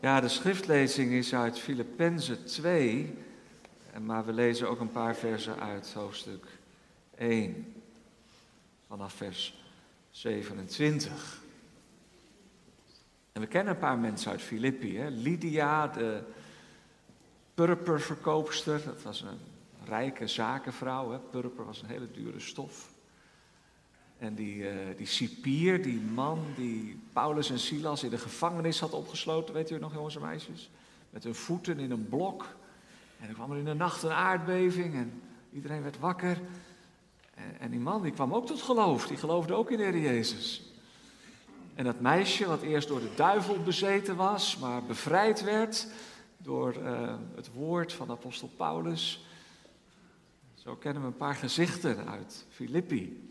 Ja, de schriftlezing is uit Filippenzen 2, maar we lezen ook een paar versen uit hoofdstuk 1, vanaf vers 27. En we kennen een paar mensen uit Filippi. Hè? Lydia, de purperverkoopster, dat was een rijke zakenvrouw. Hè? Purper was een hele dure stof. En die, uh, die cipier, die man die Paulus en Silas in de gevangenis had opgesloten, weet u nog jongens en meisjes? Met hun voeten in een blok. En er kwam er in de nacht een aardbeving en iedereen werd wakker. En, en die man die kwam ook tot geloof, die geloofde ook in de Heer Jezus. En dat meisje, wat eerst door de duivel bezeten was, maar bevrijd werd door uh, het woord van apostel Paulus. Zo kennen we een paar gezichten uit Filippi.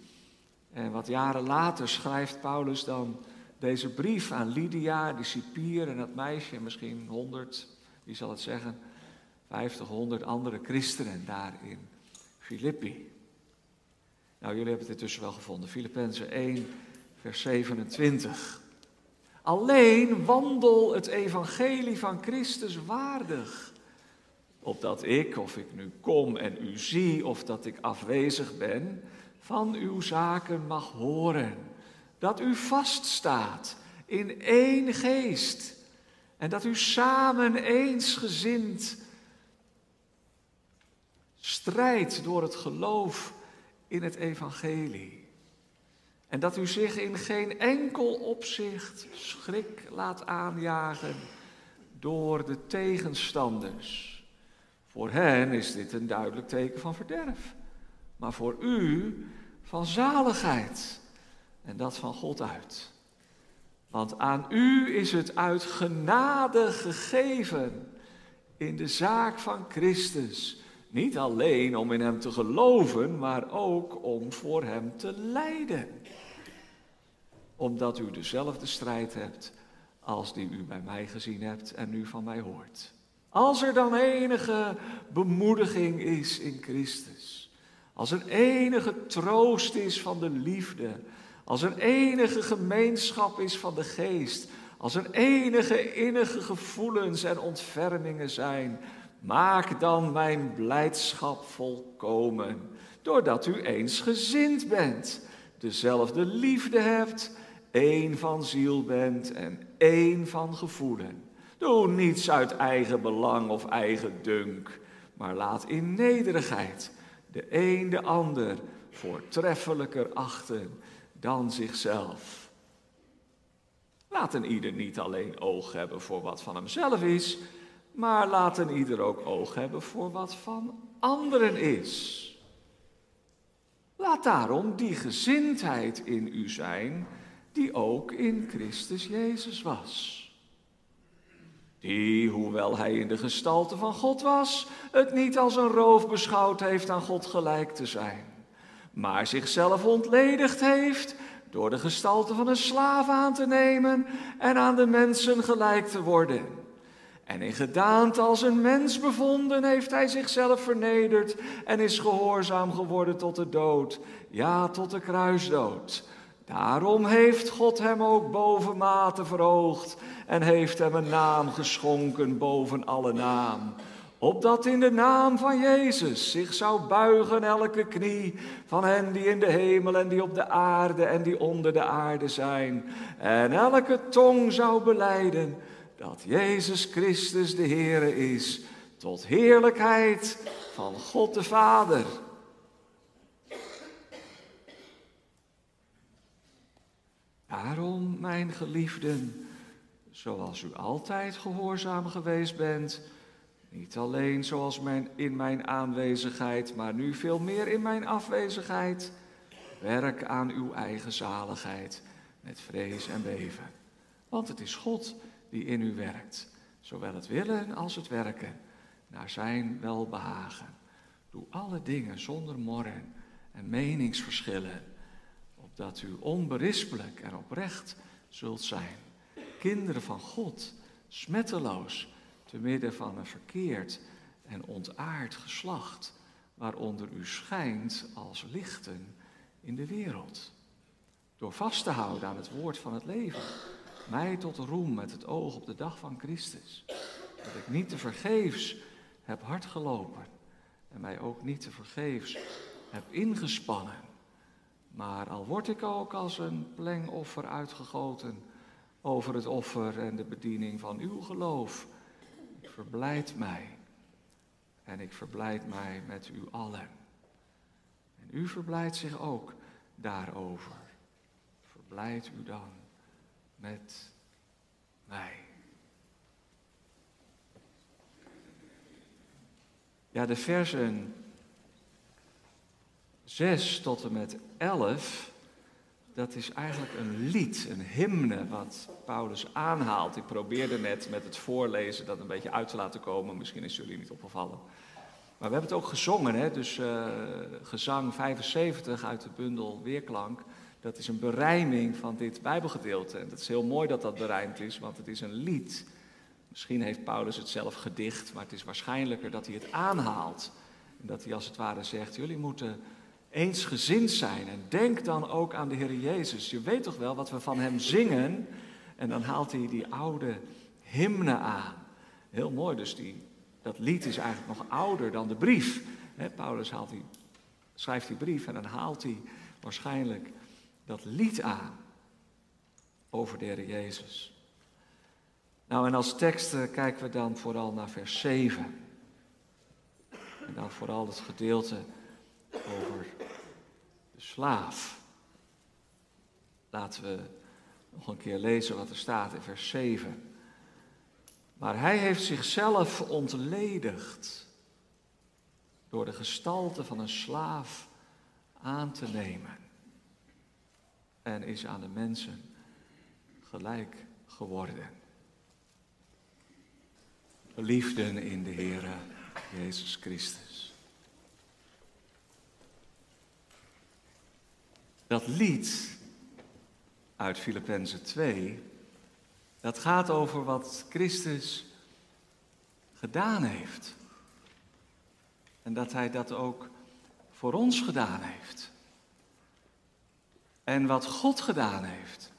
En wat jaren later schrijft Paulus dan deze brief aan Lydia, die cipier en dat meisje, en misschien honderd, wie zal het zeggen, vijftig, honderd andere christenen daar in Filippi. Nou, jullie hebben het intussen wel gevonden. Filippenzen 1, vers 27. Alleen wandel het evangelie van Christus waardig. Opdat ik, of ik nu kom en u zie, of dat ik afwezig ben, van uw zaken mag horen. Dat u vaststaat in één geest. En dat u samen eensgezind strijdt door het geloof in het evangelie. En dat u zich in geen enkel opzicht schrik laat aanjagen door de tegenstanders. Voor hen is dit een duidelijk teken van verderf, maar voor u van zaligheid. En dat van God uit. Want aan u is het uit genade gegeven in de zaak van Christus. Niet alleen om in Hem te geloven, maar ook om voor Hem te lijden omdat u dezelfde strijd hebt als die u bij mij gezien hebt en nu van mij hoort. Als er dan enige bemoediging is in Christus, als er enige troost is van de liefde, als er enige gemeenschap is van de geest, als er enige innige gevoelens en ontfermingen zijn, maak dan mijn blijdschap volkomen, doordat u eensgezind bent, dezelfde liefde hebt één van ziel bent en één van gevoelen. Doe niets uit eigen belang of eigen dunk, maar laat in nederigheid de een de ander voortreffelijker achten dan zichzelf. Laat een ieder niet alleen oog hebben voor wat van hemzelf is, maar laat een ieder ook oog hebben voor wat van anderen is. Laat daarom die gezindheid in u zijn die ook in Christus Jezus was. Die, hoewel hij in de gestalte van God was, het niet als een roof beschouwd heeft aan God gelijk te zijn, maar zichzelf ontledigd heeft door de gestalte van een slaaf aan te nemen en aan de mensen gelijk te worden. En in gedaante als een mens bevonden heeft hij zichzelf vernederd en is gehoorzaam geworden tot de dood, ja, tot de kruisdood. Daarom heeft God hem ook bovenmate verhoogd en heeft hem een naam geschonken boven alle naam. Opdat in de naam van Jezus zich zou buigen elke knie van hen die in de hemel en die op de aarde en die onder de aarde zijn. En elke tong zou beleiden dat Jezus Christus de Heere is, tot heerlijkheid van God de Vader. Daarom, mijn geliefden, zoals u altijd gehoorzaam geweest bent, niet alleen zoals mijn, in mijn aanwezigheid, maar nu veel meer in mijn afwezigheid, werk aan uw eigen zaligheid met vrees en beven. Want het is God die in u werkt, zowel het willen als het werken, naar zijn welbehagen. Doe alle dingen zonder morren en meningsverschillen dat u onberispelijk en oprecht zult zijn. Kinderen van God, smetteloos, te midden van een verkeerd en ontaard geslacht, waaronder u schijnt als lichten in de wereld. Door vast te houden aan het woord van het leven mij tot roem met het oog op de dag van Christus. Dat ik niet te vergeefs heb hard gelopen en mij ook niet te vergeefs heb ingespannen. Maar al word ik ook als een plengoffer uitgegoten over het offer en de bediening van uw geloof, ik verblijd mij en ik verblijd mij met u allen. En u verblijdt zich ook daarover. Verblijd u dan met mij. Ja, de versen 6 tot en met 11, dat is eigenlijk een lied, een hymne wat Paulus aanhaalt. Ik probeerde net met het voorlezen dat een beetje uit te laten komen, misschien is jullie niet opgevallen. Maar we hebben het ook gezongen, hè? dus uh, gezang 75 uit de bundel Weerklank. Dat is een berijming van dit Bijbelgedeelte. En het is heel mooi dat dat berijmd is, want het is een lied. Misschien heeft Paulus het zelf gedicht, maar het is waarschijnlijker dat hij het aanhaalt. En dat hij als het ware zegt, jullie moeten eensgezind zijn. En denk dan ook aan de Heer Jezus. Je weet toch wel wat we van Hem zingen? En dan haalt hij die oude hymne aan. Heel mooi, dus die, dat lied is eigenlijk nog ouder dan de brief. Paulus haalt die, schrijft die brief en dan haalt hij waarschijnlijk dat lied aan over de Heer Jezus. Nou, en als tekst eh, kijken we dan vooral naar vers 7. En dan vooral het gedeelte over de slaaf. Laten we nog een keer lezen wat er staat in vers 7. Maar hij heeft zichzelf ontledigd door de gestalte van een slaaf aan te nemen. En is aan de mensen gelijk geworden. Liefden in de Heer Jezus Christus. Dat lied uit Filippenzen 2, dat gaat over wat Christus gedaan heeft. En dat hij dat ook voor ons gedaan heeft. En wat God gedaan heeft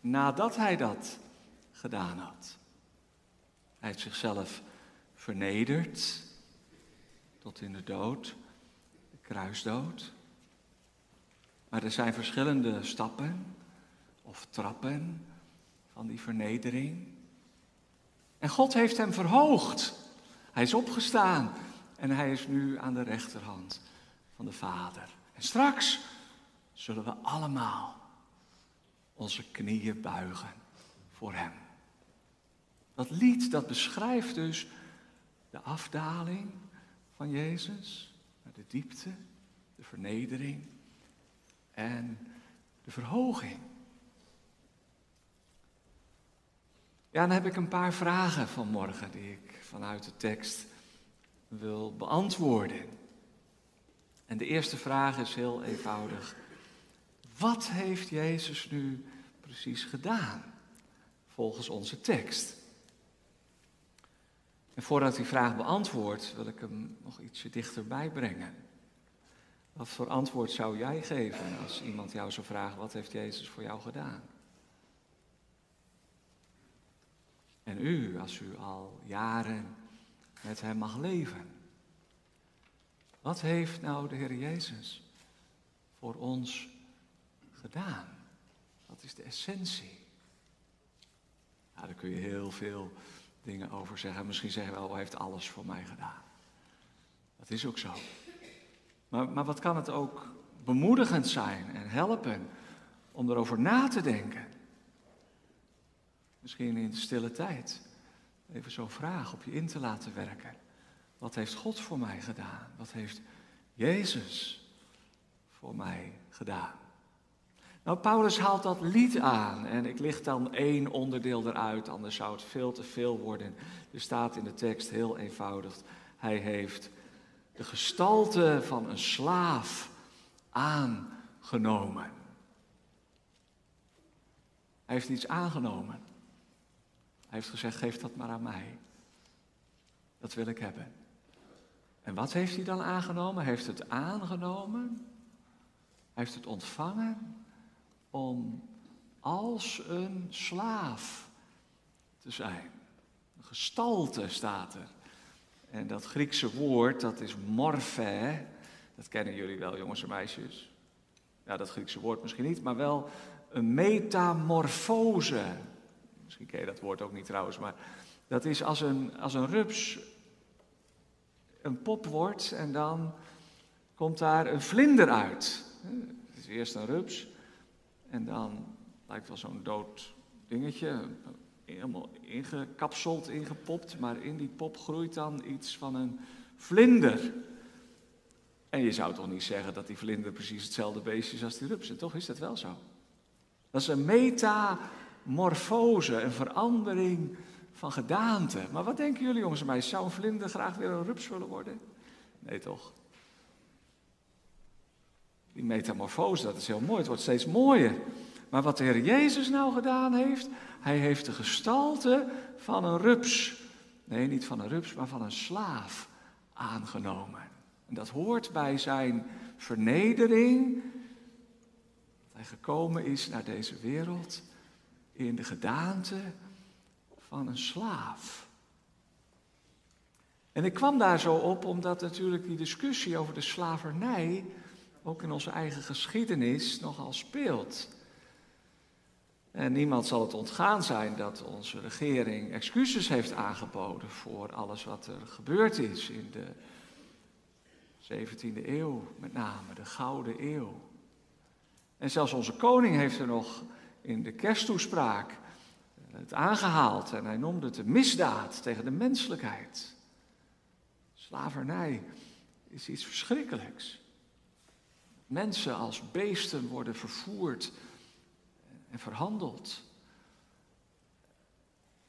nadat hij dat gedaan had. Hij heeft zichzelf vernederd tot in de dood, de kruisdood. Maar er zijn verschillende stappen of trappen van die vernedering. En God heeft hem verhoogd. Hij is opgestaan en hij is nu aan de rechterhand van de Vader. En straks zullen we allemaal onze knieën buigen voor hem. Dat lied dat beschrijft dus de afdaling van Jezus naar de diepte, de vernedering en de verhoging. Ja, dan heb ik een paar vragen vanmorgen die ik vanuit de tekst wil beantwoorden. En de eerste vraag is heel eenvoudig. Wat heeft Jezus nu precies gedaan volgens onze tekst? En voordat ik die vraag beantwoord, wil ik hem nog ietsje dichterbij brengen. Wat voor antwoord zou jij geven als iemand jou zou vragen, wat heeft Jezus voor jou gedaan? En u, als u al jaren met Hem mag leven. Wat heeft nou de Heer Jezus voor ons gedaan? Wat is de essentie? Nou, daar kun je heel veel dingen over zeggen. Misschien zeggen we wel, hij heeft alles voor mij gedaan. Dat is ook zo. Maar, maar wat kan het ook bemoedigend zijn en helpen om erover na te denken? Misschien in de stille tijd. Even zo'n vraag op je in te laten werken. Wat heeft God voor mij gedaan? Wat heeft Jezus voor mij gedaan? Nou, Paulus haalt dat lied aan en ik licht dan één onderdeel eruit, anders zou het veel te veel worden. Er staat in de tekst heel eenvoudig, hij heeft de gestalte van een slaaf aangenomen. Hij heeft iets aangenomen. Hij heeft gezegd, geef dat maar aan mij. Dat wil ik hebben. En wat heeft hij dan aangenomen? Hij heeft het aangenomen. Hij heeft het ontvangen om als een slaaf te zijn. Een gestalte staat er. En dat Griekse woord, dat is morphe. Dat kennen jullie wel, jongens en meisjes. Ja, dat Griekse woord misschien niet, maar wel een metamorfose. Misschien ken je dat woord ook niet trouwens, maar dat is als een, als een rups een pop wordt en dan komt daar een vlinder uit. Het is eerst een rups en dan lijkt wel zo'n dood dingetje, helemaal ingekapseld, ingepopt, maar in die pop groeit dan iets van een vlinder. En je zou toch niet zeggen dat die vlinder precies hetzelfde beestje is als die rups, en toch is dat wel zo. Dat is een metamorfose, een verandering van gedaante. Maar wat denken jullie jongens en mij? Zou een vlinder graag weer een rups willen worden? Nee toch? Die metamorfose, dat is heel mooi. Het wordt steeds mooier. Maar wat de Heer Jezus nou gedaan heeft, hij heeft de gestalte van een rups, nee niet van een rups, maar van een slaaf aangenomen. En dat hoort bij zijn vernedering, hij gekomen is naar deze wereld in de gedaante van een slaaf. En ik kwam daar zo op omdat natuurlijk die discussie over de slavernij ook in onze eigen geschiedenis nogal speelt. En niemand zal het ontgaan zijn dat onze regering excuses heeft aangeboden voor alles wat er gebeurd is in de 17e eeuw, met name de Gouden Eeuw. En zelfs onze koning heeft er nog in de kersttoespraak het aangehaald en hij noemde het een misdaad tegen de menselijkheid. Slavernij is iets verschrikkelijks. Mensen als beesten worden vervoerd en verhandeld.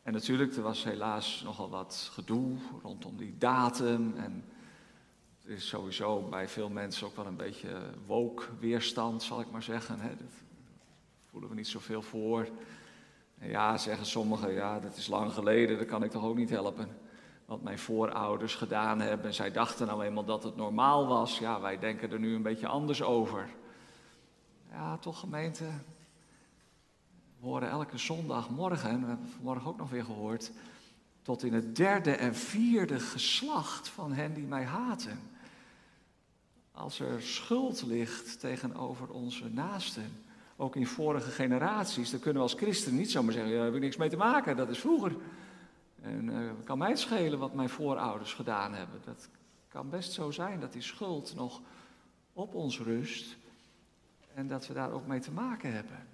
En natuurlijk, er was helaas nogal wat gedoe rondom die datum. En er is sowieso bij veel mensen ook wel een beetje woke weerstand, zal ik maar zeggen. Hè. Daar voelen we niet zoveel voor. En ja, zeggen sommigen, ja, dat is lang geleden, dat kan ik toch ook niet helpen. Wat mijn voorouders gedaan hebben. Zij dachten nou eenmaal dat het normaal was. Ja, wij denken er nu een beetje anders over. Ja, toch gemeente, we horen elke zondagmorgen, en we hebben vanmorgen ook nog weer gehoord, tot in het derde en vierde geslacht van hen die mij haten. Als er schuld ligt tegenover onze naasten, ook in vorige generaties, dan kunnen we als christen niet zomaar zeggen, ja, daar heb ik niks mee te maken, dat is vroeger. En uh, kan mij het schelen wat mijn voorouders gedaan hebben. Dat kan best zo zijn dat die schuld nog op ons rust en dat we daar ook mee te maken hebben.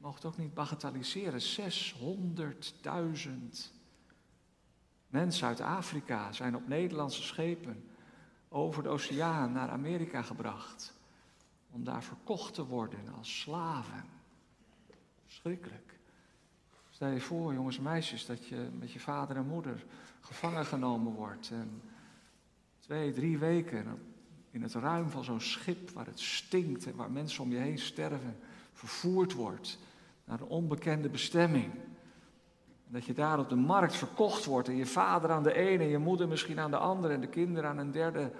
Mocht ook niet bagatelliseren. 600.000 mensen uit Afrika zijn op Nederlandse schepen over de oceaan naar Amerika gebracht. Om daar verkocht te worden als slaven. Schrikkelijk. Stel je voor, jongens en meisjes, dat je met je vader en moeder gevangen genomen wordt. En twee, drie weken in het ruim van zo'n schip waar het stinkt en waar mensen om je heen sterven, vervoerd wordt naar een onbekende bestemming. Dat je daar op de markt verkocht wordt en je vader aan de ene en je moeder misschien aan de andere en de kinderen aan een derde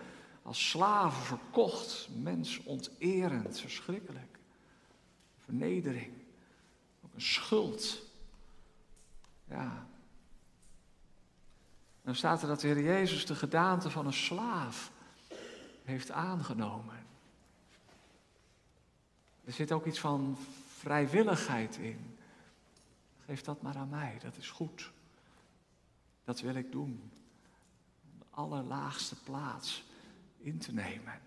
als slaven verkocht. Mens onterend, verschrikkelijk. Vernedering, ook een schuld. Ja. Dan staat er dat de Heer Jezus de gedaante van een slaaf heeft aangenomen. Er zit ook iets van vrijwilligheid in. Geef dat maar aan mij, dat is goed. Dat wil ik doen. De allerlaagste plaats in te nemen.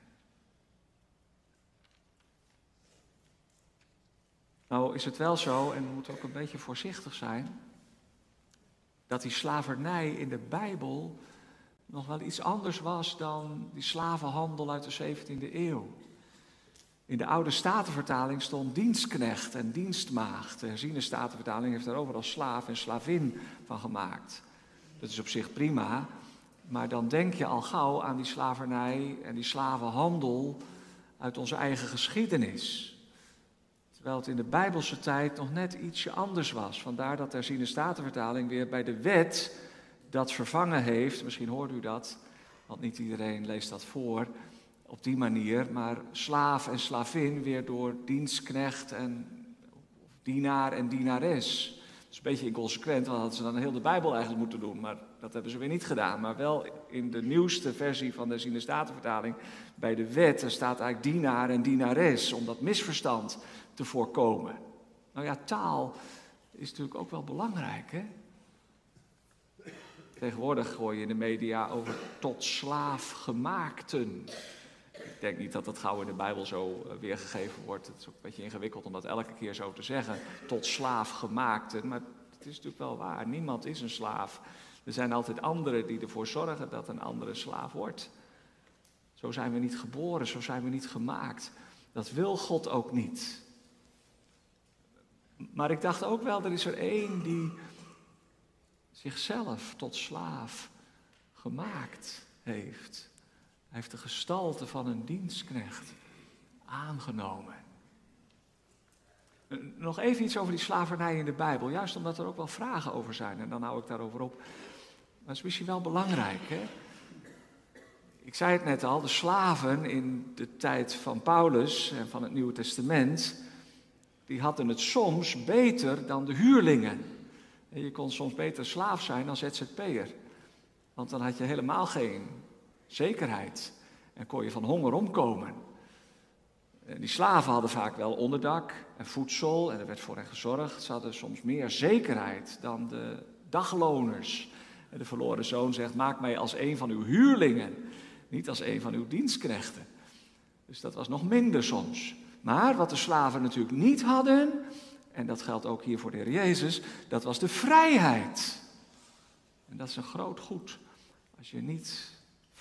Nou is het wel zo, en we moeten ook een beetje voorzichtig zijn, dat die slavernij in de Bijbel nog wel iets anders was dan die slavenhandel uit de 17e eeuw. In de oude statenvertaling stond dienstknecht en dienstmaagd. De herziene statenvertaling heeft daar overal slaaf en slavin van gemaakt. Dat is op zich prima, maar dan denk je al gauw aan die slavernij en die slavenhandel uit onze eigen geschiedenis. Terwijl het in de Bijbelse tijd nog net ietsje anders was. Vandaar dat de herziene statenvertaling weer bij de wet dat vervangen heeft, misschien hoort u dat, want niet iedereen leest dat voor, op die manier, maar slaaf en slavin weer door dienstknecht en Dienaar en dienares. Dat is een beetje inconsequent, want hadden ze dan heel de Bijbel eigenlijk moeten doen. Maar dat hebben ze weer niet gedaan. Maar wel in de nieuwste versie van de Sinestatenvertaling, bij de wet, er staat eigenlijk dienaar en dienares, om dat misverstand te voorkomen. Nou ja, taal is natuurlijk ook wel belangrijk, hè? Tegenwoordig gooi je in de media over tot slaaf gemaakten. Ik denk niet dat dat gauw in de Bijbel zo eh, weergegeven wordt. Het is ook een beetje ingewikkeld om dat elke keer zo te zeggen. Tot slaaf gemaakten. Maar het is natuurlijk wel waar. Niemand is een slaaf. Er zijn altijd anderen die ervoor zorgen dat een andere slaaf wordt. Zo zijn we niet geboren, zo zijn we niet gemaakt. Dat wil God ook niet. Maar ik dacht ook wel, er is er één die zichzelf tot slaaf gemaakt heeft. Hij heeft de gestalte van een dienstknecht aangenomen. Nog even iets over die slavernij in de Bijbel, juist omdat er ook wel vragen over zijn. En dan hou ik daarover op. Maar dat is misschien wel belangrijk. Hè? Ik zei het net al, de slaven in de tijd van Paulus en van het Nieuwe Testament, die hadden het soms beter dan de huurlingen. En je kon soms beter slaaf zijn dan ZZP'er. Want dan had je helemaal geen zekerheid en kon je van honger omkomen. En die slaven hadden vaak wel onderdak en voedsel en er werd voor hen gezorgd. Ze hadden soms meer zekerheid dan de dagloners. En de verloren zoon zegt: Maak mij als een van uw huurlingen, niet als een van uw dienstknechten. Dus dat was nog minder soms. Maar wat de slaven natuurlijk niet hadden, en dat geldt ook hier voor de Heer Jezus, dat was de vrijheid. En dat is een groot goed. Als je niet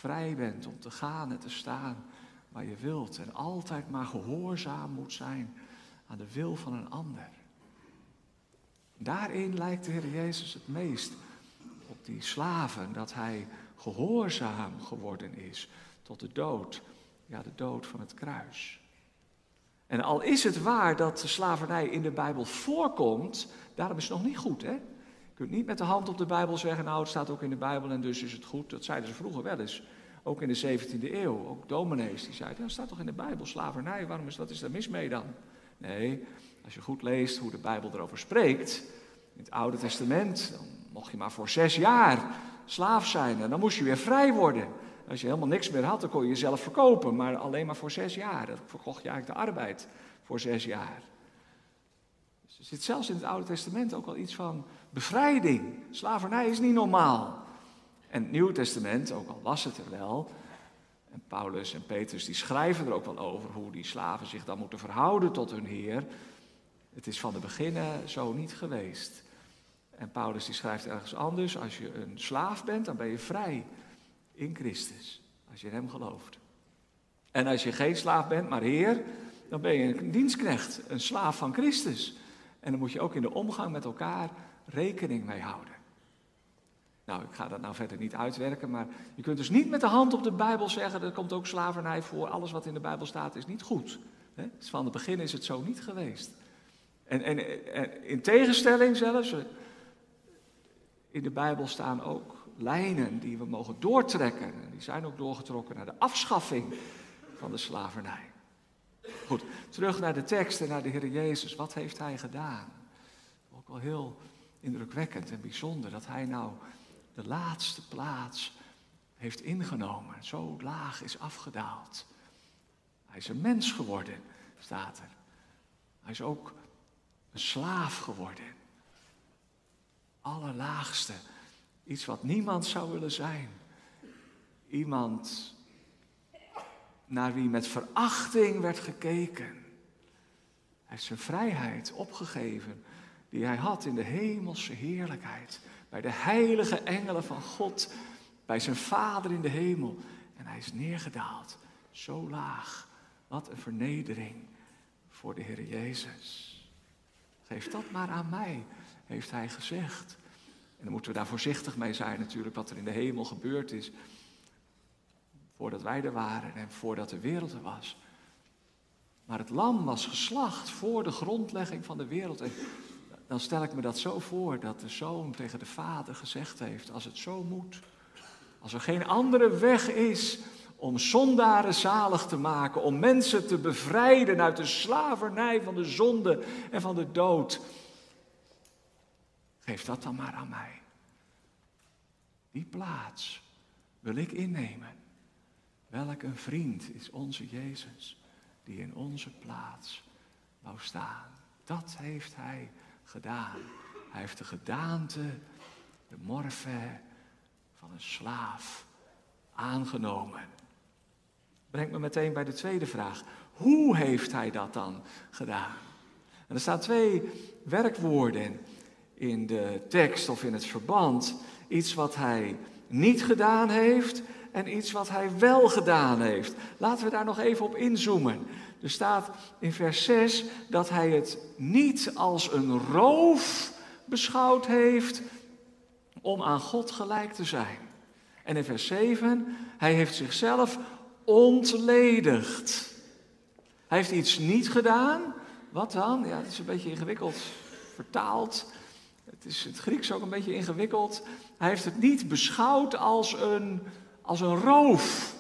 vrij bent om te gaan en te staan waar je wilt en altijd maar gehoorzaam moet zijn aan de wil van een ander. Daarin lijkt de Heer Jezus het meest op die slaven, dat hij gehoorzaam geworden is tot de dood, ja de dood van het kruis. En al is het waar dat de slavernij in de Bijbel voorkomt, daarom is het nog niet goed. Hè? Kunt niet met de hand op de Bijbel zeggen, nou het staat ook in de Bijbel en dus is het goed. Dat zeiden ze vroeger wel eens. Ook in de 17e eeuw, ook dominees die zeiden, ja, staat toch in de Bijbel slavernij, waarom is, wat is daar mis mee dan? Nee, als je goed leest hoe de Bijbel erover spreekt, in het Oude Testament, dan mocht je maar voor zes jaar slaaf zijn en dan moest je weer vrij worden. Als je helemaal niks meer had, dan kon je jezelf verkopen, maar alleen maar voor zes jaar. Dan verkocht je eigenlijk de arbeid voor zes jaar. Dus er zit zelfs in het Oude Testament ook al iets van bevrijding. Slavernij is niet normaal. En het Nieuwe Testament, ook al was het er wel, en Paulus en Petrus die schrijven er ook wel over hoe die slaven zich dan moeten verhouden tot hun Heer. Het is van de beginnen zo niet geweest. En Paulus die schrijft ergens anders, als je een slaaf bent, dan ben je vrij in Christus, als je in Hem gelooft. En als je geen slaaf bent, maar Heer, dan ben je een dienstknecht, een slaaf van Christus. En dan moet je ook in de omgang met elkaar rekening mee houden. Nou, ik ga dat nou verder niet uitwerken, maar je kunt dus niet met de hand op de Bijbel zeggen, er komt ook slavernij voor, alles wat in de Bijbel staat is niet goed. Dus van het begin is het zo niet geweest. En, en, en in tegenstelling zelfs, in de Bijbel staan ook lijnen die we mogen doortrekken. En die zijn ook doorgetrokken naar de afschaffing van de slavernij. Goed, terug naar de tekst en naar de Heer Jezus. Wat heeft Hij gedaan? Ook wel heel indrukwekkend en bijzonder dat Hij nou de laatste plaats heeft ingenomen. Zo laag is afgedaald. Hij is een mens geworden, staat er. Hij is ook een slaaf geworden. Allerlaagste Iets wat niemand zou willen zijn. Iemand naar wie met verachting werd gekeken. Hij heeft zijn vrijheid opgegeven die hij had in de hemelse heerlijkheid. Bij de heilige engelen van God, bij zijn vader in de hemel. En hij is neergedaald, zo laag. Wat een vernedering voor de Heer Jezus. Geef dat maar aan mij, heeft hij gezegd. En dan moeten we daar voorzichtig mee zijn natuurlijk, wat er in de hemel gebeurd is. Voordat wij er waren en voordat de wereld er was. Maar het lam was geslacht voor de grondlegging van de wereld. En dan stel ik me dat zo voor dat de zoon tegen de vader gezegd heeft, als het zo moet, als er geen andere weg is om zondaren zalig te maken, om mensen te bevrijden uit de slavernij van de zonde en van de dood. Geef dat dan maar aan mij. Die plaats wil ik innemen. Welk een vriend is onze Jezus, die in onze plaats wou staan. Dat heeft hij gedaan. Hij heeft de gedaante, de morfe van een slaaf aangenomen. Brengt me meteen bij de tweede vraag. Hoe heeft hij dat dan gedaan? En er staan twee werkwoorden in de tekst of in het verband. Iets wat hij niet gedaan heeft en iets wat hij wel gedaan heeft. Laten we daar nog even op inzoomen. Er staat in vers 6 dat hij het niet als een roof beschouwd heeft om aan God gelijk te zijn. En in vers 7, hij heeft zichzelf ontledigd. Hij heeft iets niet gedaan. Wat dan? Ja, het is een beetje ingewikkeld vertaald. Het is het Grieks ook een beetje ingewikkeld. Hij heeft het niet beschouwd als een, als een roof.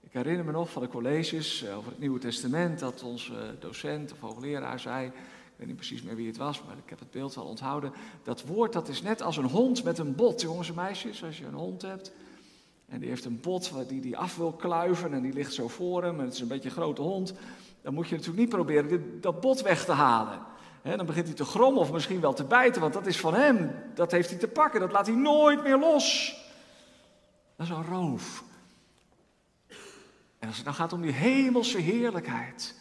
Ik herinner me nog van de colleges eh, over het Nieuwe Testament dat onze docent of hoogleraar zei, ik weet niet precies meer wie het was, maar ik heb het beeld wel onthouden. Dat woord dat is net als een hond met een bot, jongens en meisjes, als je een hond hebt. En die heeft een bot die die af wil kluiven en die ligt zo voor hem en het is een beetje een grote hond. Dan moet je natuurlijk niet proberen dat bot weg te halen. dan begint hij te grommen of misschien wel te bijten, want dat is van hem. Dat heeft hij te pakken, dat laat hij nooit meer los. Dat is een roof. En als het dan gaat om die hemelse heerlijkheid,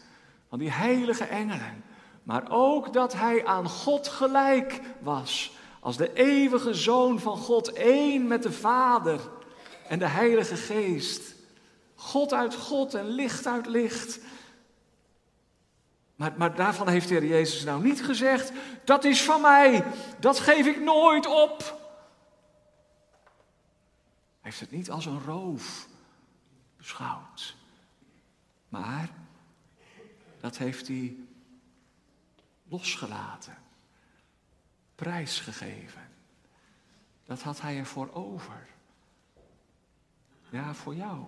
van die heilige engelen, maar ook dat hij aan God gelijk was, als de eeuwige zoon van God, één met de Vader en de Heilige Geest. God uit God en licht uit licht. Maar, maar daarvan heeft de Heer Jezus nou niet gezegd, dat is van mij, dat geef ik nooit op. Heeft het niet als een roof beschouwd. Maar dat heeft hij losgelaten, prijsgegeven. Dat had hij ervoor over. Ja, voor jou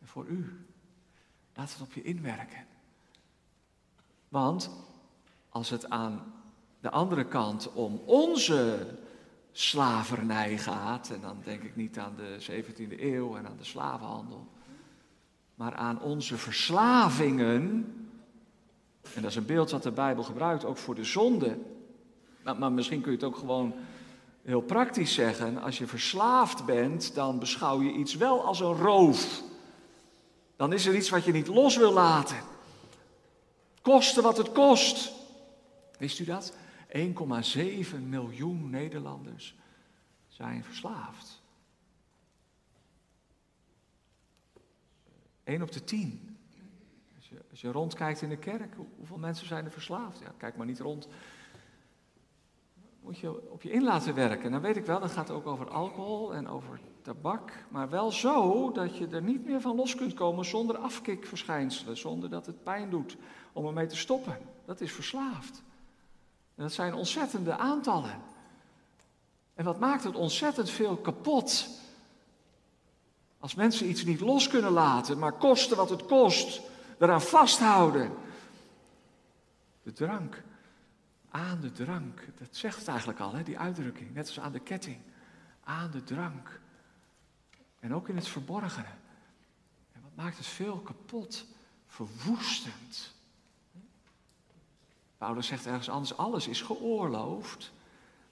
en voor u. Laat het op je inwerken. Want als het aan de andere kant om onze slavernij gaat, en dan denk ik niet aan de 17e eeuw en aan de slavenhandel, maar aan onze verslavingen, en dat is een beeld wat de Bijbel gebruikt, ook voor de zonde, maar, maar misschien kun je het ook gewoon heel praktisch zeggen, als je verslaafd bent, dan beschouw je iets wel als een roof. Dan is er iets wat je niet los wil laten. Koste wat het kost. Wist u dat? 1,7 miljoen Nederlanders zijn verslaafd. 1 op de 10. Als je, als je rondkijkt in de kerk, hoeveel mensen zijn er verslaafd? Ja, kijk maar niet rond moet je op je in laten werken. Dan weet ik wel, dat gaat ook over alcohol en over tabak. Maar wel zo dat je er niet meer van los kunt komen zonder afkikverschijnselen. Zonder dat het pijn doet om ermee te stoppen. Dat is verslaafd. En dat zijn ontzettende aantallen. En wat maakt het ontzettend veel kapot? Als mensen iets niet los kunnen laten, maar kosten wat het kost, eraan vasthouden. De drank aan de drank. Dat zegt het eigenlijk al, hè, die uitdrukking. Net als aan de ketting. Aan de drank. En ook in het verborgene. En wat maakt het veel kapot? Verwoestend. Paulus zegt ergens anders, alles is geoorloofd.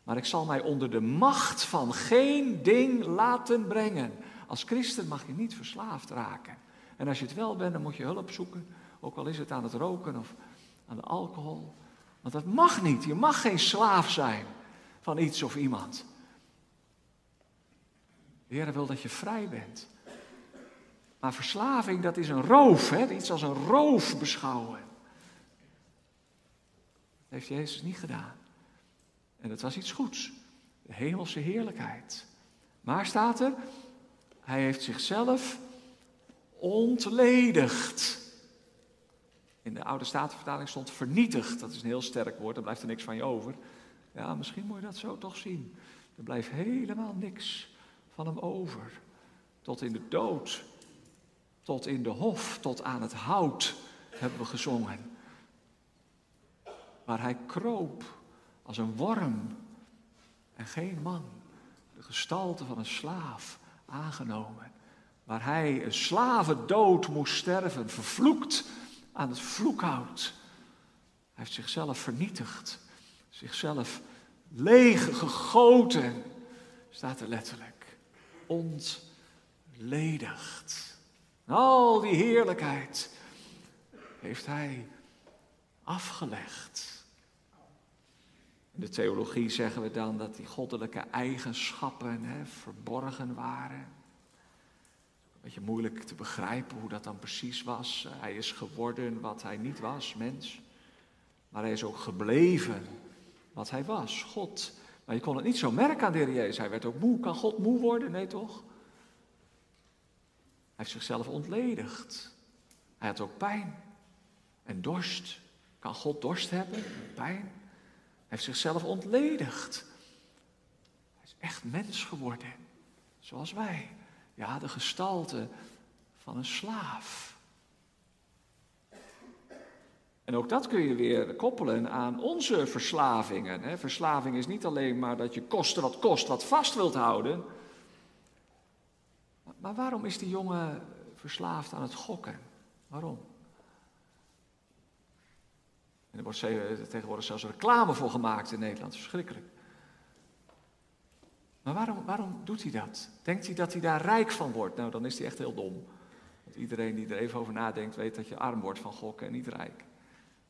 Maar ik zal mij onder de macht van geen ding laten brengen. Als christen mag je niet verslaafd raken. En als je het wel bent, dan moet je hulp zoeken. Ook al is het aan het roken of aan de alcohol. Want dat mag niet. Je mag geen slaaf zijn van iets of iemand. De Heer wil dat je vrij bent. Maar verslaving, dat is een roof. Hè? Iets als een roof beschouwen. Dat heeft Jezus niet gedaan. En dat was iets goeds. De hemelse heerlijkheid. Maar staat er, hij heeft zichzelf ontledigd. In de oude statenvertaling stond vernietigd. Dat is een heel sterk woord, dan blijft er niks van je over. Ja, misschien moet je dat zo toch zien. Er blijft helemaal niks van hem over. Tot in de dood tot in de hof, tot aan het hout, hebben we gezongen. Waar hij kroop als een worm en geen man, de gestalte van een slaaf aangenomen. Waar hij een slavendood moest sterven, vervloekt aan het vloekhout. Hij heeft zichzelf vernietigd, zichzelf leeg gegoten, staat er letterlijk. Ontledigd. Al die heerlijkheid heeft hij afgelegd. In de theologie zeggen we dan dat die goddelijke eigenschappen hè, verborgen waren. Beetje moeilijk te begrijpen hoe dat dan precies was. Hij is geworden wat hij niet was, mens. Maar hij is ook gebleven wat hij was, God. Maar je kon het niet zo merken aan de Heer Jezus. Hij werd ook moe. Kan God moe worden? Nee toch? Hij heeft zichzelf ontledigd. Hij had ook pijn en dorst. Kan God dorst hebben? Pijn. Hij heeft zichzelf ontledigd. Hij is echt mens geworden. Zoals wij. Ja, de gestalte van een slaaf. En ook dat kun je weer koppelen aan onze verslavingen. Verslaving is niet alleen maar dat je kosten wat kost, wat vast wilt houden. Maar waarom is die jongen verslaafd aan het gokken? Waarom? Er wordt tegenwoordig zelfs reclame voor gemaakt in Nederland. Verschrikkelijk. Maar waarom, waarom doet hij dat? Denkt hij dat hij daar rijk van wordt? Nou, dan is hij echt heel dom. Want iedereen die er even over nadenkt, weet dat je arm wordt van gokken en niet rijk.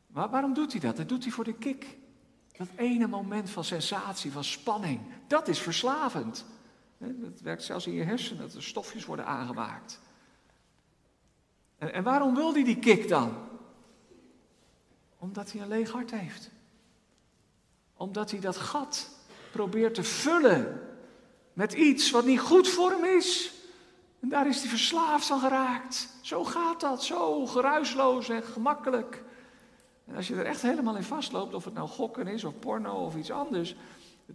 Maar waarom doet hij dat? Dat doet hij voor de kick. Dat ene moment van sensatie, van spanning, dat is verslavend. Dat werkt zelfs in je hersenen, dat er stofjes worden aangemaakt. En, en waarom wil hij die kick dan? Omdat hij een leeg hart heeft. Omdat hij dat gat probeert te vullen met iets wat niet goed voor hem is. En daar is hij verslaafd aan geraakt. Zo gaat dat, zo geruisloos en gemakkelijk. En als je er echt helemaal in vastloopt, of het nou gokken is of porno of iets anders.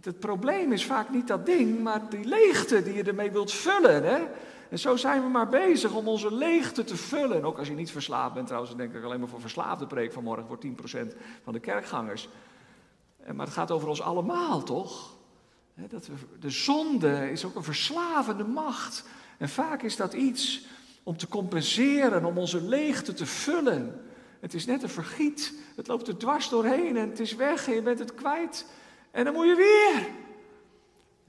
Het, probleem is vaak niet dat ding, maar die leegte die je ermee wilt vullen. Hè? En zo zijn we maar bezig om onze leegte te vullen. En ook als je niet verslaafd bent, trouwens, dan denk ik alleen maar voor verslaafde preek vanmorgen voor 10% van de kerkgangers. Maar het gaat over ons allemaal, toch? Dat de zonde is ook een verslavende macht. En vaak is dat iets om te compenseren, om onze leegte te vullen. Het is net een vergiet. Het loopt er dwars doorheen en het is weg en je bent het kwijt. En dan moet je weer.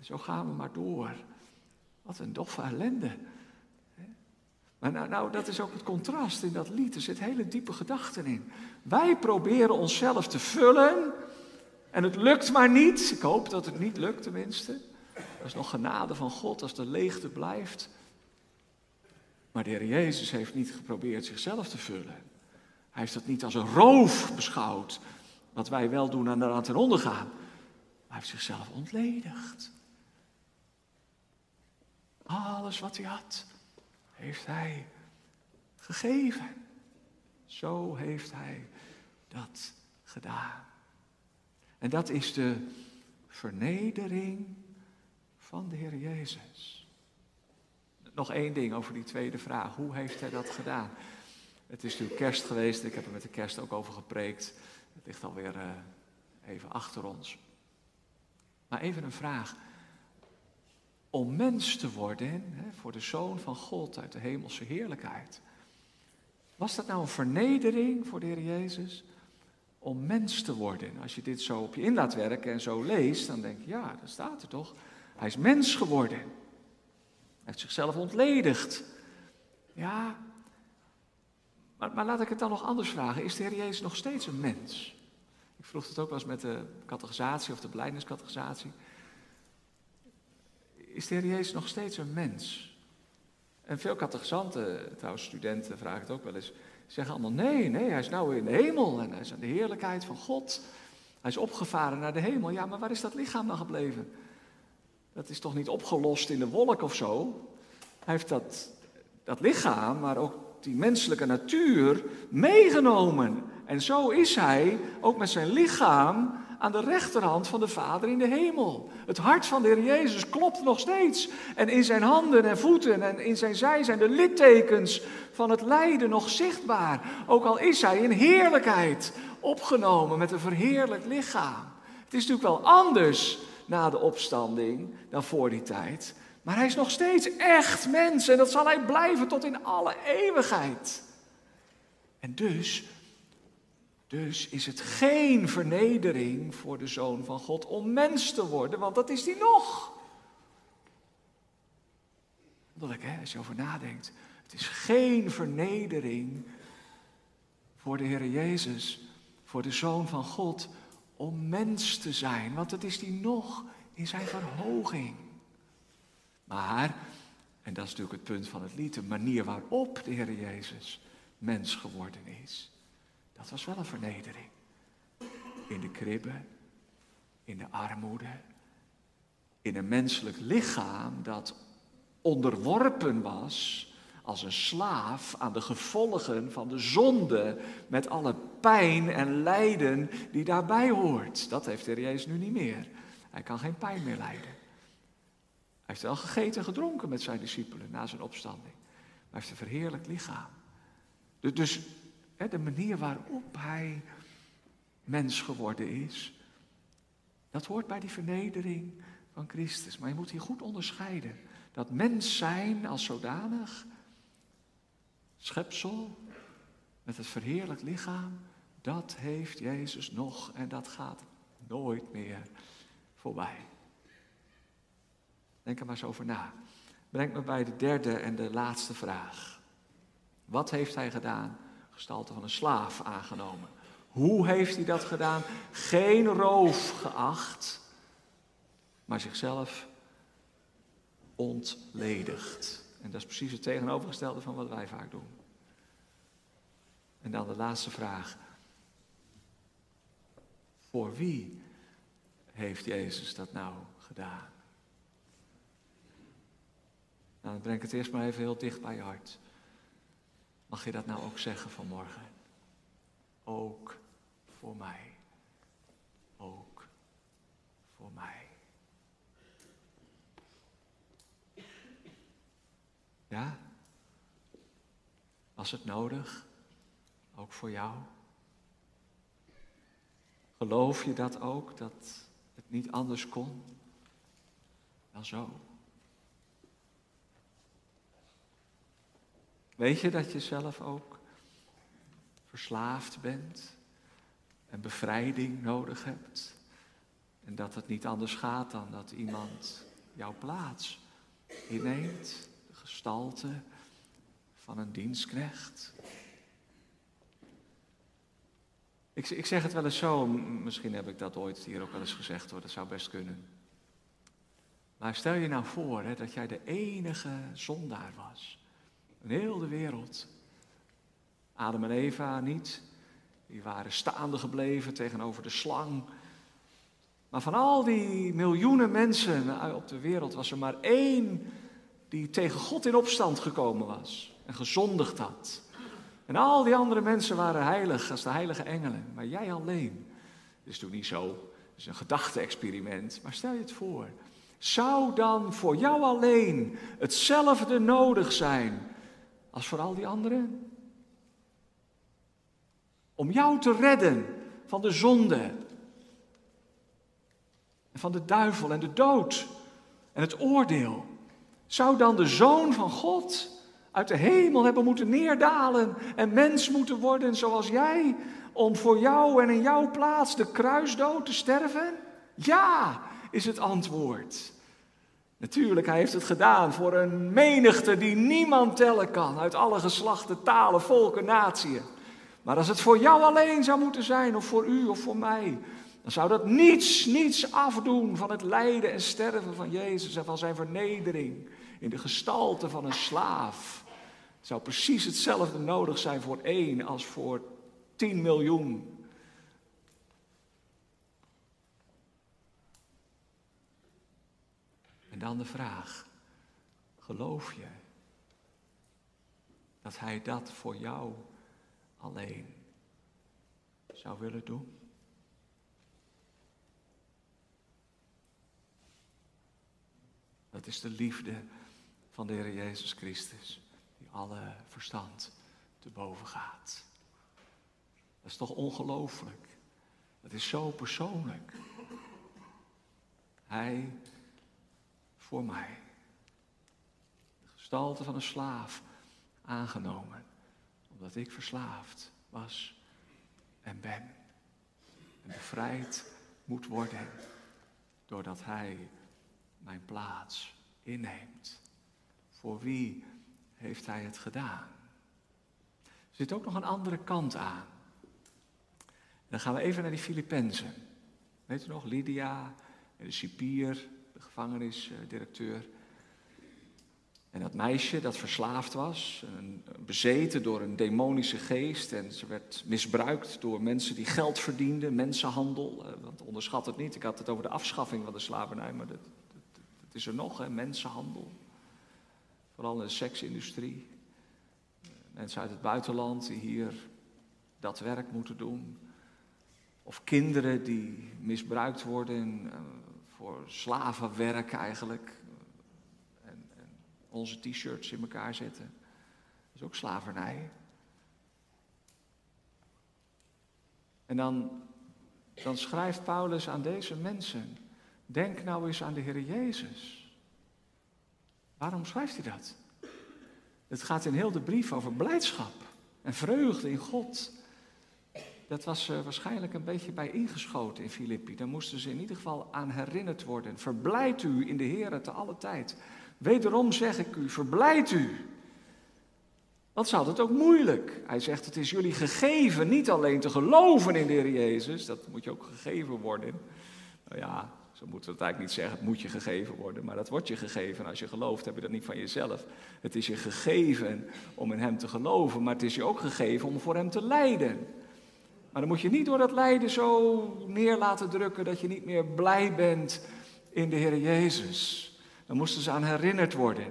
zo gaan we maar door. Wat een doffe ellende. Maar nou, nou, dat is ook het contrast in dat lied. Er zit hele diepe gedachten in. Wij proberen onszelf te vullen en het lukt maar niet. Ik hoop dat het niet lukt tenminste. Er is nog genade van God als de leegte blijft. Maar de Heer Jezus heeft niet geprobeerd zichzelf te vullen. Hij heeft dat niet als een roof beschouwd, wat wij wel doen aan de rand ten onder gaan. Hij heeft zichzelf ontledigd. Alles wat hij had, heeft hij gegeven. Zo heeft hij dat gedaan. En dat is de vernedering van de Heer Jezus. Nog één ding over die tweede vraag. Hoe heeft hij dat gedaan? Het is natuurlijk kerst geweest, ik heb er met de kerst ook over gepreekt. Het ligt alweer uh, even achter ons. Maar even een vraag. Om mens te worden hè, voor de Zoon van God uit de hemelse heerlijkheid. Was dat nou een vernedering voor de Heer Jezus? Om mens te worden. Als je dit zo op je in laat werken en zo leest, dan denk je, ja, dat staat er toch. Hij is mens geworden. Hij heeft zichzelf ontledigd. Ja, maar, maar, laat ik het dan nog anders vragen. Is de Heer Jezus nog steeds een mens? Ik vroeg het ook wel eens met de catechisatie of de blijdeniscatechisatie. Is de Heer Jezus nog steeds een mens? En veel catechisanten, trouwens studenten, vragen het ook wel eens. Zeggen allemaal nee, nee, hij is nou in de hemel en hij is aan de heerlijkheid van God. Hij is opgevaren naar de hemel. Ja, maar waar is dat lichaam dan gebleven? Dat is toch niet opgelost in de wolk of zo? Hij heeft dat, dat lichaam, maar ook die menselijke natuur meegenomen. En zo is hij ook met zijn lichaam aan de rechterhand van de Vader in de hemel. Het hart van de Heer Jezus klopt nog steeds. En in zijn handen en voeten en in zijn zij zijn de littekens van het lijden nog zichtbaar. Ook al is hij in heerlijkheid opgenomen met een verheerlijk lichaam. Het is natuurlijk wel anders na de opstanding dan voor die tijd. Maar hij is nog steeds echt mens en dat zal hij blijven tot in alle eeuwigheid. En dus, dus is het geen vernedering voor de Zoon van God om mens te worden, want dat is hij nog. Wonderlijk hè, als je over nadenkt. Het is geen vernedering voor de Heer Jezus, voor de Zoon van God, om mens te zijn, want dat is hij nog in zijn verhoging. Maar, en dat is natuurlijk het punt van het lied, de manier waarop de Heer Jezus mens geworden is, dat was wel een vernedering. In de kribbe, in de armoede, in een menselijk lichaam dat onderworpen was als een slaaf aan de gevolgen van de zonde, met alle pijn en lijden die daarbij hoort. Dat heeft de Jezus nu niet meer. Hij kan geen pijn meer lijden. Hij heeft wel gegeten en gedronken met zijn discipelen na zijn opstanding. Maar hij heeft een verheerlijk lichaam. Dus de manier waarop hij mens geworden is, dat hoort bij die vernedering van Christus. Maar je moet hier goed onderscheiden. Dat mens zijn als zodanig, schepsel met het verheerlijk lichaam, dat heeft Jezus nog en dat gaat nooit meer voorbij. Denk er maar eens over na. Breng me bij de derde en de laatste vraag. Wat heeft hij gedaan? Gestalte van een slaaf aangenomen. Hoe heeft hij dat gedaan? Geen roof geacht, maar zichzelf ontledigd. En dat is precies het tegenovergestelde van wat wij vaak doen. En dan de laatste vraag. Voor wie heeft Jezus dat nou gedaan? Nou, dan breng ik het eerst maar even heel dicht bij je hart. Mag je dat nou ook zeggen vanmorgen? Ook voor mij. Ook voor mij. Ja? Was het nodig? Ook voor jou? Geloof je dat ook, dat het niet anders kon dan zo? Weet je dat je zelf ook verslaafd bent en bevrijding nodig hebt? En dat het niet anders gaat dan dat iemand jouw plaats inneemt, de gestalte van een dienstknecht. Ik, ik zeg het wel eens zo, misschien heb ik dat ooit hier ook wel eens gezegd hoor, dat zou best kunnen. Maar stel je nou voor hè, dat jij de enige zondaar was in heel de wereld. Adam en Eva niet. Die waren staande gebleven tegenover de slang. Maar van al die miljoenen mensen op de wereld was er maar één die tegen God in opstand gekomen was en gezondigd had. En al die andere mensen waren heilig als de heilige engelen, maar jij alleen. Dat is toen niet zo, het is een gedachte-experiment, maar stel je het voor. Zou dan voor jou alleen hetzelfde nodig zijn als voor al die anderen. Om jou te redden van de zonde. En van de duivel en de dood en het oordeel. Zou dan de Zoon van God uit de hemel hebben moeten neerdalen en mens moeten worden zoals jij, om voor jou en in jouw plaats de kruisdood te sterven? Ja, is het antwoord. Natuurlijk, hij heeft het gedaan voor een menigte die niemand tellen kan, uit alle geslachten, talen, volken, natieën. Maar als het voor jou alleen zou moeten zijn, of voor u of voor mij, dan zou dat niets, niets afdoen van het lijden en sterven van Jezus en van zijn vernedering in de gestalte van een slaaf. Het zou precies hetzelfde nodig zijn voor één als voor tien miljoen. En dan de vraag, geloof je dat Hij dat voor jou alleen zou willen doen? Dat is de liefde van de Heer Jezus Christus, die alle verstand te boven gaat. Dat is toch ongelooflijk? Dat is zo persoonlijk. Hij voor mij. De gestalte van een slaaf aangenomen, omdat ik verslaafd was en ben. En bevrijd moet worden doordat Hij mijn plaats inneemt. Voor wie heeft Hij het gedaan? Er zit ook nog een andere kant aan. dan gaan we even naar die Filippenzen. Weet u nog, Lydia en de cipier, de gevangenisdirecteur. En dat meisje dat verslaafd was, bezeten door een demonische geest en ze werd misbruikt door mensen die geld verdienden, mensenhandel. Eh, want onderschat het niet, ik had het over de afschaffing van de slavernij, maar dat, is er nog, hè, mensenhandel. Vooral in de seksindustrie. Eh, mensen uit het buitenland die hier dat werk moeten doen. Of kinderen die misbruikt worden eh, voor slavenwerk eigenlijk onze t-shirts in elkaar zetten. Dat is ook slavernij. En dan, dan schrijft Paulus aan deze mensen, denk nou eens aan de Heer Jezus. Waarom schrijft hij dat? Het gaat in heel de brief over blijdschap en vreugde in God. Dat was uh, waarschijnlijk een beetje bij ingeschoten in Filippi. Daar moesten ze in ieder geval aan herinnerd worden. Verblijd u in de Heer te alle tijd. Wederom zeg ik u, verblijd u. Want ze het ook moeilijk. Hij zegt, het is jullie gegeven niet alleen te geloven in de Heer Jezus, dat moet je ook gegeven worden. Nou ja, zo moeten we het eigenlijk niet zeggen, het moet je gegeven worden, maar dat wordt je gegeven. Als je gelooft, heb je dat niet van jezelf. Het is je gegeven om in Hem te geloven, maar het is je ook gegeven om voor Hem te lijden. Maar dan moet je niet door dat lijden zo neer laten drukken dat je niet meer blij bent in de Heer Jezus. Dan moesten ze aan herinnerd worden.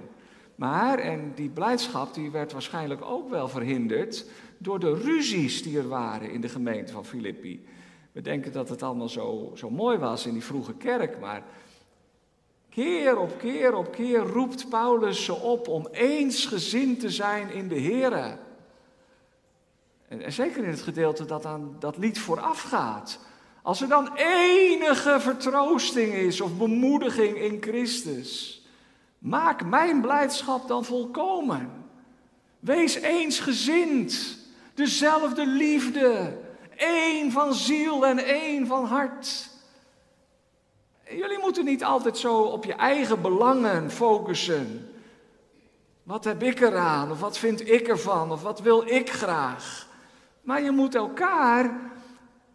Maar, en die blijdschap die werd waarschijnlijk ook wel verhinderd door de ruzies die er waren in de gemeente van Filippi. We denken dat het allemaal zo, zo mooi was in die vroege kerk, maar keer op keer op keer roept Paulus ze op om eensgezind te zijn in de Here. En, zeker in het gedeelte dat aan dat lied voorafgaat. Als er dan enige vertroosting is of bemoediging in Christus, maak mijn blijdschap dan volkomen. Wees eensgezind, dezelfde liefde, één van ziel en één van hart. Jullie moeten niet altijd zo op je eigen belangen focussen. Wat heb ik eraan? Of wat vind ik ervan? Of wat wil ik graag? Maar je moet elkaar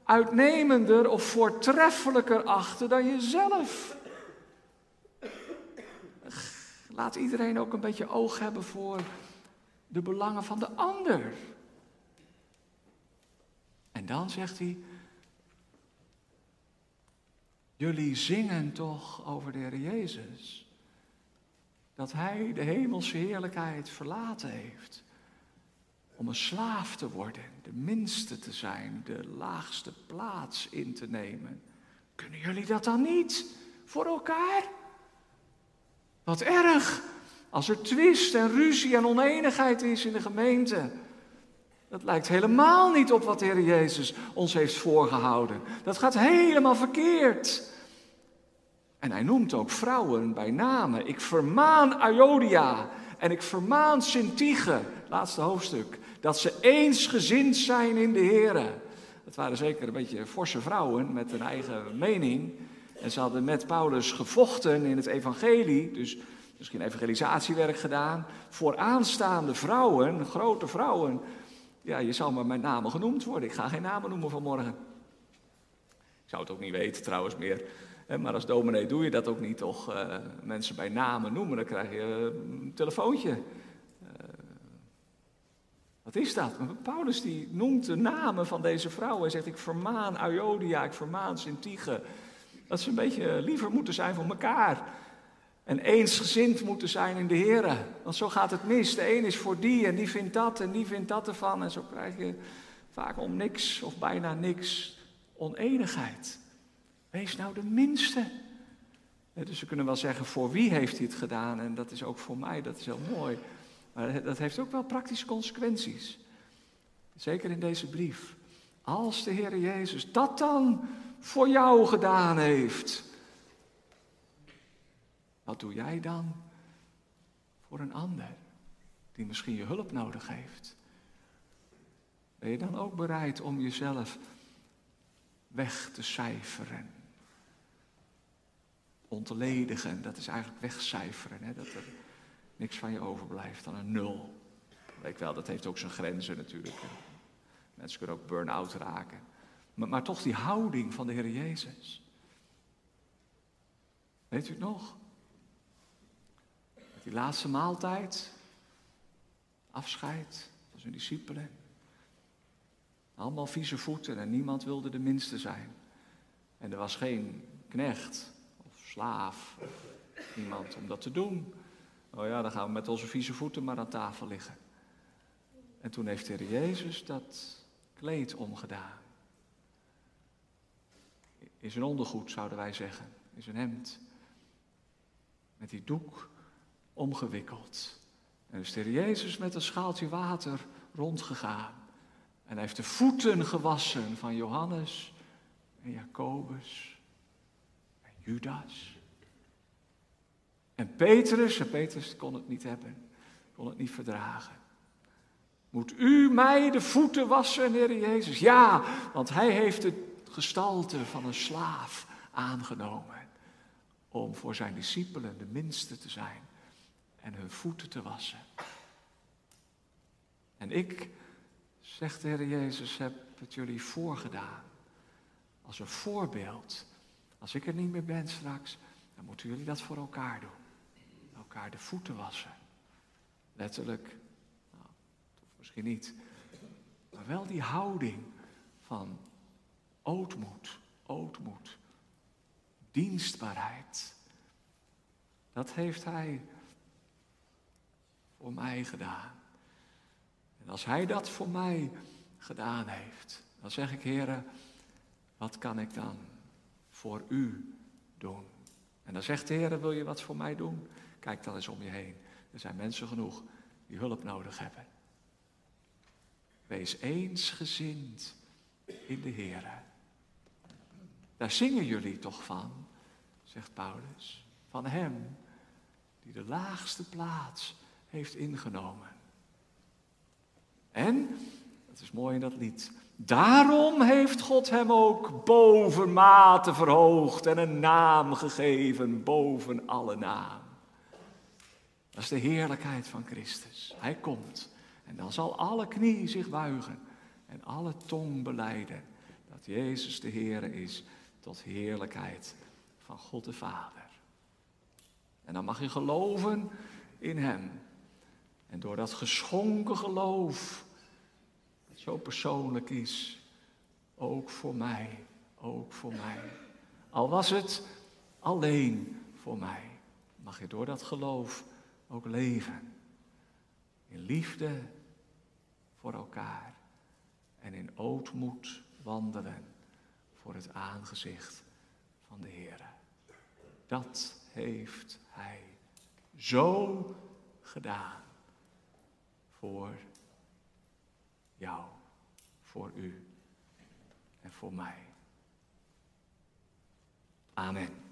uitnemender of voortreffelijker achten dan jezelf. Laat iedereen ook een beetje oog hebben voor de belangen van de ander. En dan zegt hij, jullie zingen toch over de Heer Jezus. Dat Hij de hemelse heerlijkheid verlaten heeft om een slaaf te worden, de minste te zijn, de laagste plaats in te nemen. Kunnen jullie dat dan niet voor elkaar? Wat erg als er twist en ruzie en oneenigheid is in de gemeente. Dat lijkt helemaal niet op wat de Heer Jezus ons heeft voorgehouden. Dat gaat helemaal verkeerd. En hij noemt ook vrouwen bij name. Ik vermaan Aiodia en ik vermaan Sintige, laatste hoofdstuk dat ze eensgezind zijn in de Heer. Het waren zeker een beetje forse vrouwen met een eigen mening. En ze hadden met Paulus gevochten in het evangelie, dus misschien evangelisatiewerk gedaan, voor aanstaande vrouwen, grote vrouwen. Ja, je zal maar met namen genoemd worden. Ik ga geen namen noemen vanmorgen. Ik zou het ook niet weten trouwens meer. Maar als dominee doe je dat ook niet, toch? Uh, mensen bij namen noemen, dan krijg je een telefoontje. Wat is dat? Paulus die noemt de namen van deze vrouwen. Hij zegt, ik vermaan Aiodia, ik vermaan Sintige. Dat ze een beetje liever moeten zijn voor elkaar. En eensgezind moeten zijn in de Heer. Want zo gaat het mis. De een is voor die en die vindt dat en die vindt dat ervan. En zo krijg je vaak om niks of bijna niks oneenigheid. Wees nou de minste. Dus we kunnen wel zeggen, voor wie heeft hij het gedaan? En dat is ook voor mij, dat is heel mooi. Maar dat heeft ook wel praktische consequenties. Zeker in deze brief. Als de Heer Jezus dat dan voor jou gedaan heeft, wat doe jij dan voor een ander die misschien je hulp nodig heeft? Ben je dan ook bereid om jezelf weg te cijferen? Ontledigen, dat is eigenlijk wegcijferen, hè? dat er niks van je overblijft dan een nul. Weet wel, dat heeft ook zijn grenzen natuurlijk. Mensen kunnen ook burn-out raken. Maar, maar toch die houding van de Heer Jezus. Weet u het nog? Die laatste maaltijd, afscheid van zijn discipelen. Allemaal vieze voeten en niemand wilde de minste zijn. En er was geen knecht of slaaf, iemand om dat te doen. Oh ja, dan gaan we met onze vieze voeten maar aan tafel liggen. En toen heeft de Jezus dat kleed omgedaan. In zijn ondergoed zouden wij zeggen, in zijn hemd. Met die doek omgewikkeld. En is de Jezus met een schaaltje water rondgegaan. En hij heeft de voeten gewassen van Johannes en Jacobus en Judas. En Petrus, en Petrus kon het niet hebben, kon het niet verdragen. Moet u mij de voeten wassen, Heer Jezus? Ja, want hij heeft de gestalte van een slaaf aangenomen. Om voor zijn discipelen de minste te zijn en hun voeten te wassen. En ik, zegt de Heer Jezus, heb het jullie voorgedaan. Als een voorbeeld. Als ik er niet meer ben straks, dan moeten jullie dat voor elkaar doen. Elkaar de voeten wassen. Letterlijk, nou, misschien niet. Maar wel die houding van ootmoed, ootmoed, dienstbaarheid. Dat heeft hij voor mij gedaan. En als Hij dat voor mij gedaan heeft, dan zeg ik, heren, wat kan ik dan voor U doen? En dan zegt de Heer, wil je wat voor mij doen? Kijk dan eens om je heen. Er zijn mensen genoeg die hulp nodig hebben. Wees eensgezind in de Heer. Daar zingen jullie toch van, zegt Paulus. Van Hem die de laagste plaats heeft ingenomen. En, dat is mooi in dat lied, daarom heeft God hem ook bovenmate verhoogd en een naam gegeven boven alle naam. Dat is de heerlijkheid van Christus. Hij komt en dan zal alle knie zich buigen en alle tong beleiden dat Jezus de Heer is tot heerlijkheid van God de Vader. En dan mag je geloven in Hem. En door dat geschonken geloof, dat zo persoonlijk is, ook voor mij, ook voor mij. Al was het alleen voor mij, mag je door dat geloof ook leven. In liefde voor elkaar en in ootmoed wandelen voor het aangezicht van de Heer. Dat heeft Hij zo gedaan voor jou, voor u en voor mij. Amen.